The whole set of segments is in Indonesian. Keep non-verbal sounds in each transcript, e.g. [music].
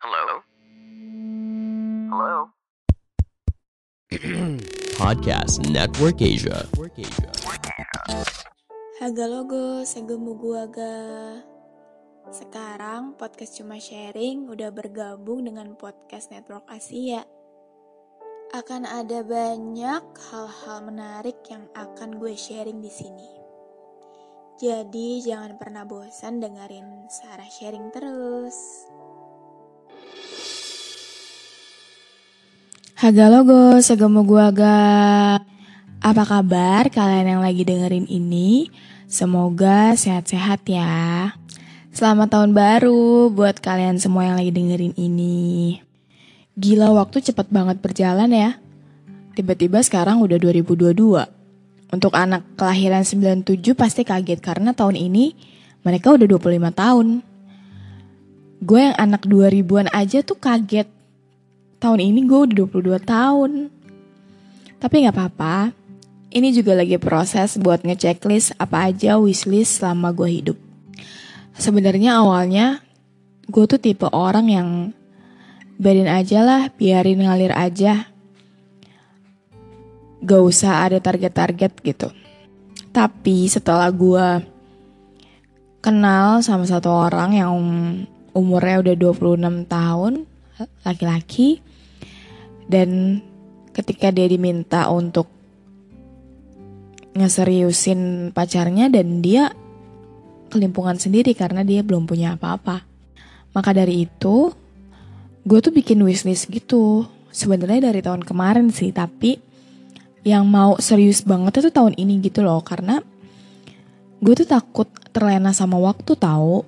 Hello? Hello? [clears throat] Podcast Network Asia. Haga logo, segemu gua ga. Sekarang podcast cuma sharing udah bergabung dengan podcast Network Asia. Akan ada banyak hal-hal menarik yang akan gue sharing di sini. Jadi jangan pernah bosan dengerin Sarah sharing terus. Haga logo, segemu gua ga. Apa kabar kalian yang lagi dengerin ini? Semoga sehat-sehat ya. Selamat tahun baru buat kalian semua yang lagi dengerin ini. Gila waktu cepet banget berjalan ya. Tiba-tiba sekarang udah 2022. Untuk anak kelahiran 97 pasti kaget karena tahun ini mereka udah 25 tahun. Gue yang anak 2000-an aja tuh kaget. Tahun ini gue udah 22 tahun. Tapi gak apa-apa. Ini juga lagi proses buat ngechecklist apa aja wishlist selama gue hidup. Sebenarnya awalnya gue tuh tipe orang yang biarin aja lah, biarin ngalir aja. Gak usah ada target-target gitu. Tapi setelah gue kenal sama satu orang yang umurnya udah 26 tahun, laki-laki, dan ketika dia diminta untuk ngeseriusin pacarnya dan dia kelimpungan sendiri karena dia belum punya apa-apa. Maka dari itu, gue tuh bikin wishlist gitu. Sebenarnya dari tahun kemarin sih, tapi yang mau serius banget itu tahun ini gitu loh. Karena gue tuh takut terlena sama waktu tahu.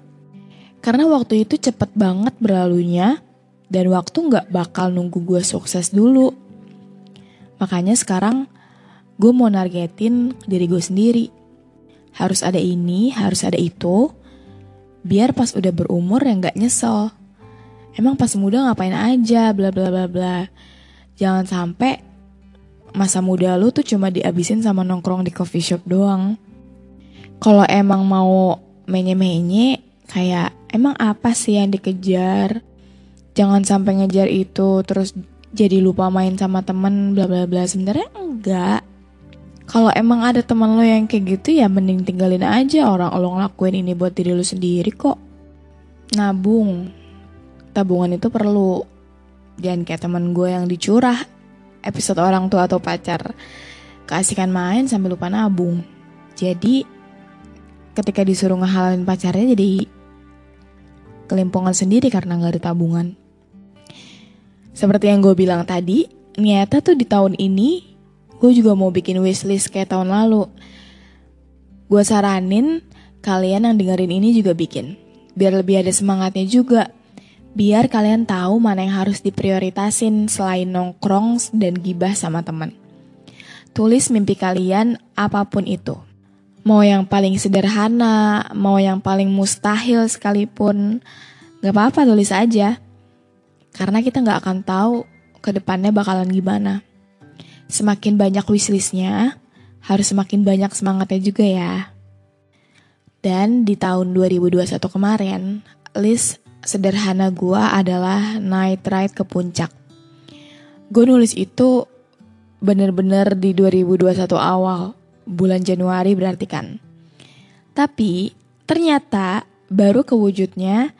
Karena waktu itu cepet banget berlalunya dan waktu nggak bakal nunggu gue sukses dulu. Makanya sekarang gue mau nargetin diri gue sendiri. Harus ada ini, harus ada itu, biar pas udah berumur yang gak nyesel. Emang pas muda ngapain aja, bla bla bla bla. Jangan sampai masa muda lu tuh cuma dihabisin sama nongkrong di coffee shop doang. Kalau emang mau menye-menye, kayak emang apa sih yang dikejar? Jangan sampai ngejar itu terus jadi lupa main sama temen bla bla bla. Sebenarnya enggak. Kalau emang ada teman lo yang kayak gitu ya mending tinggalin aja orang lo ngelakuin ini buat diri lo sendiri kok. Nabung. Tabungan itu perlu. Jangan kayak teman gue yang dicurah episode orang tua atau pacar. Keasikan main sambil lupa nabung. Jadi ketika disuruh ngehalin pacarnya jadi kelimpungan sendiri karena nggak ada tabungan. Seperti yang gue bilang tadi, niatnya tuh di tahun ini gue juga mau bikin wishlist kayak tahun lalu. Gue saranin kalian yang dengerin ini juga bikin. Biar lebih ada semangatnya juga. Biar kalian tahu mana yang harus diprioritasin selain nongkrong dan gibah sama teman. Tulis mimpi kalian apa pun itu. Mau yang paling sederhana, mau yang paling mustahil sekalipun, gak apa-apa tulis aja. Karena kita gak akan tahu ke depannya bakalan gimana. Semakin banyak wishlistnya, harus semakin banyak semangatnya juga ya. Dan di tahun 2021 kemarin, list sederhana gua adalah night ride ke puncak. Gue nulis itu bener-bener di 2021 awal, bulan Januari berarti kan. Tapi ternyata baru kewujudnya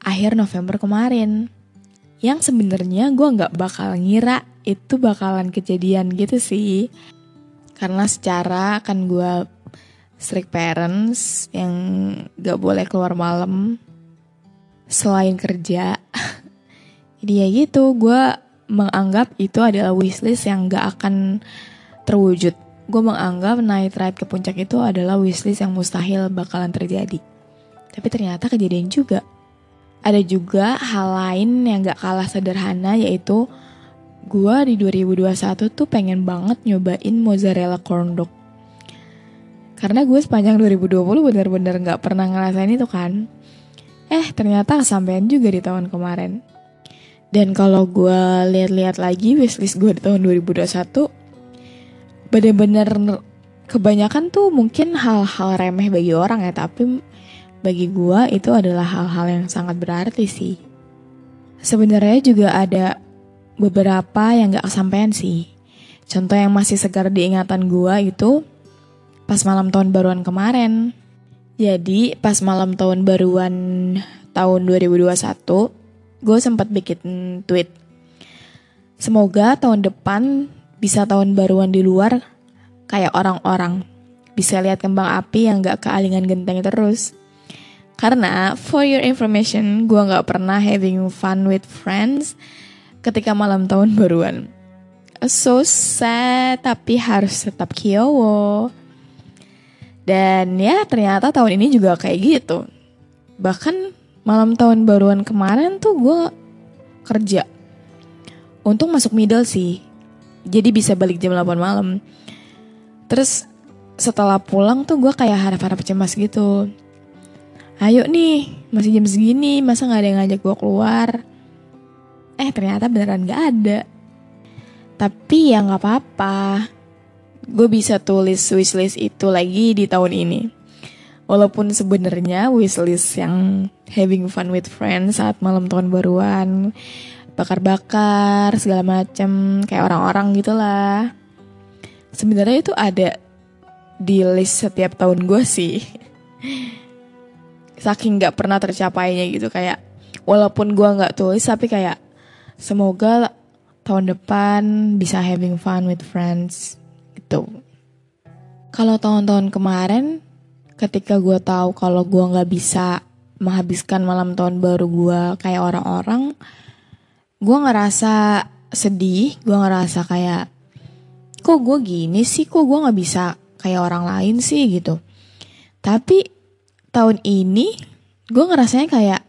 akhir November kemarin. Yang sebenarnya gue nggak bakal ngira itu bakalan kejadian gitu sih. Karena secara kan gue strict parents yang gak boleh keluar malam selain kerja. [laughs] Jadi ya gitu, gue menganggap itu adalah wishlist yang gak akan terwujud. Gue menganggap night ride ke puncak itu adalah wishlist yang mustahil bakalan terjadi. Tapi ternyata kejadian juga. Ada juga hal lain yang gak kalah sederhana yaitu gue di 2021 tuh pengen banget nyobain mozzarella corn dog. Karena gue sepanjang 2020 bener-bener gak pernah ngerasain itu kan. Eh ternyata kesampaian juga di tahun kemarin. Dan kalau gue lihat-lihat lagi wishlist gue di tahun 2021 bener-bener kebanyakan tuh mungkin hal-hal remeh bagi orang ya tapi bagi gue itu adalah hal-hal yang sangat berarti sih. Sebenarnya juga ada beberapa yang gak kesampaian sih. Contoh yang masih segar di ingatan gue itu pas malam tahun baruan kemarin. Jadi pas malam tahun baruan tahun 2021, gue sempat bikin tweet. Semoga tahun depan bisa tahun baruan di luar kayak orang-orang. Bisa lihat kembang api yang gak kealingan genteng terus. Karena for your information, gue gak pernah having fun with friends ketika malam tahun baruan. So sad, tapi harus tetap kiowo. Dan ya ternyata tahun ini juga kayak gitu. Bahkan malam tahun baruan kemarin tuh gue kerja. Untung masuk middle sih. Jadi bisa balik jam 8 malam. Terus setelah pulang tuh gue kayak harap-harap cemas gitu ayo nih masih jam segini masa nggak ada yang ngajak gue keluar eh ternyata beneran gak ada tapi ya nggak apa-apa gue bisa tulis wishlist itu lagi di tahun ini. Walaupun sebenarnya wishlist yang having fun with friends saat malam tahun baruan bakar-bakar segala macem kayak orang-orang gitulah sebenarnya itu ada di list setiap tahun gue sih. [laughs] Saking nggak pernah tercapainya gitu kayak walaupun gue nggak tulis tapi kayak semoga tahun depan bisa having fun with friends gitu. Kalau tahun-tahun kemarin ketika gue tahu kalau gue nggak bisa menghabiskan malam tahun baru gue kayak orang-orang, gue ngerasa sedih, gue ngerasa kayak kok gue gini sih, kok gue nggak bisa kayak orang lain sih gitu. Tapi tahun ini gue ngerasanya kayak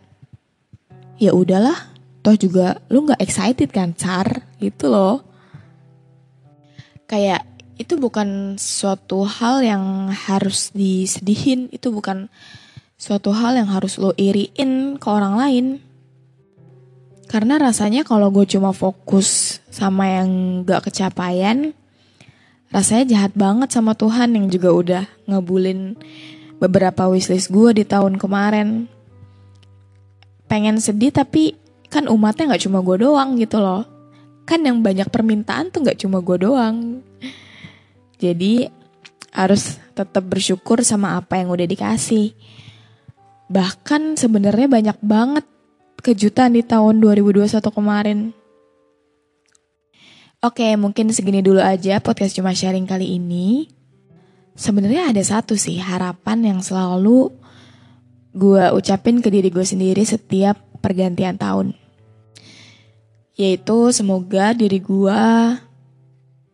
ya udahlah toh juga lu nggak excited kan car gitu loh kayak itu bukan suatu hal yang harus disedihin itu bukan suatu hal yang harus lo iriin ke orang lain karena rasanya kalau gue cuma fokus sama yang gak kecapaian rasanya jahat banget sama Tuhan yang juga udah ngebulin beberapa wishlist gue di tahun kemarin. Pengen sedih tapi kan umatnya gak cuma gue doang gitu loh. Kan yang banyak permintaan tuh gak cuma gue doang. Jadi harus tetap bersyukur sama apa yang udah dikasih. Bahkan sebenarnya banyak banget kejutan di tahun 2021 kemarin. Oke, mungkin segini dulu aja podcast cuma sharing kali ini sebenarnya ada satu sih harapan yang selalu gue ucapin ke diri gue sendiri setiap pergantian tahun. Yaitu semoga diri gue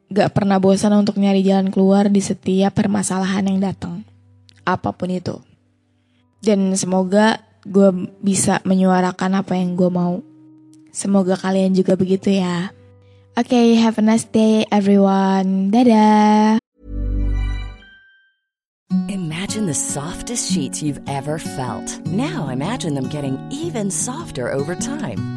gak pernah bosan untuk nyari jalan keluar di setiap permasalahan yang datang. Apa pun itu. Dan semoga gue bisa menyuarakan apa yang gue mau. Semoga kalian juga begitu ya. Oke, okay, have a nice day everyone. Dadah. Imagine the softest sheets you've ever felt. Now imagine them getting even softer over time.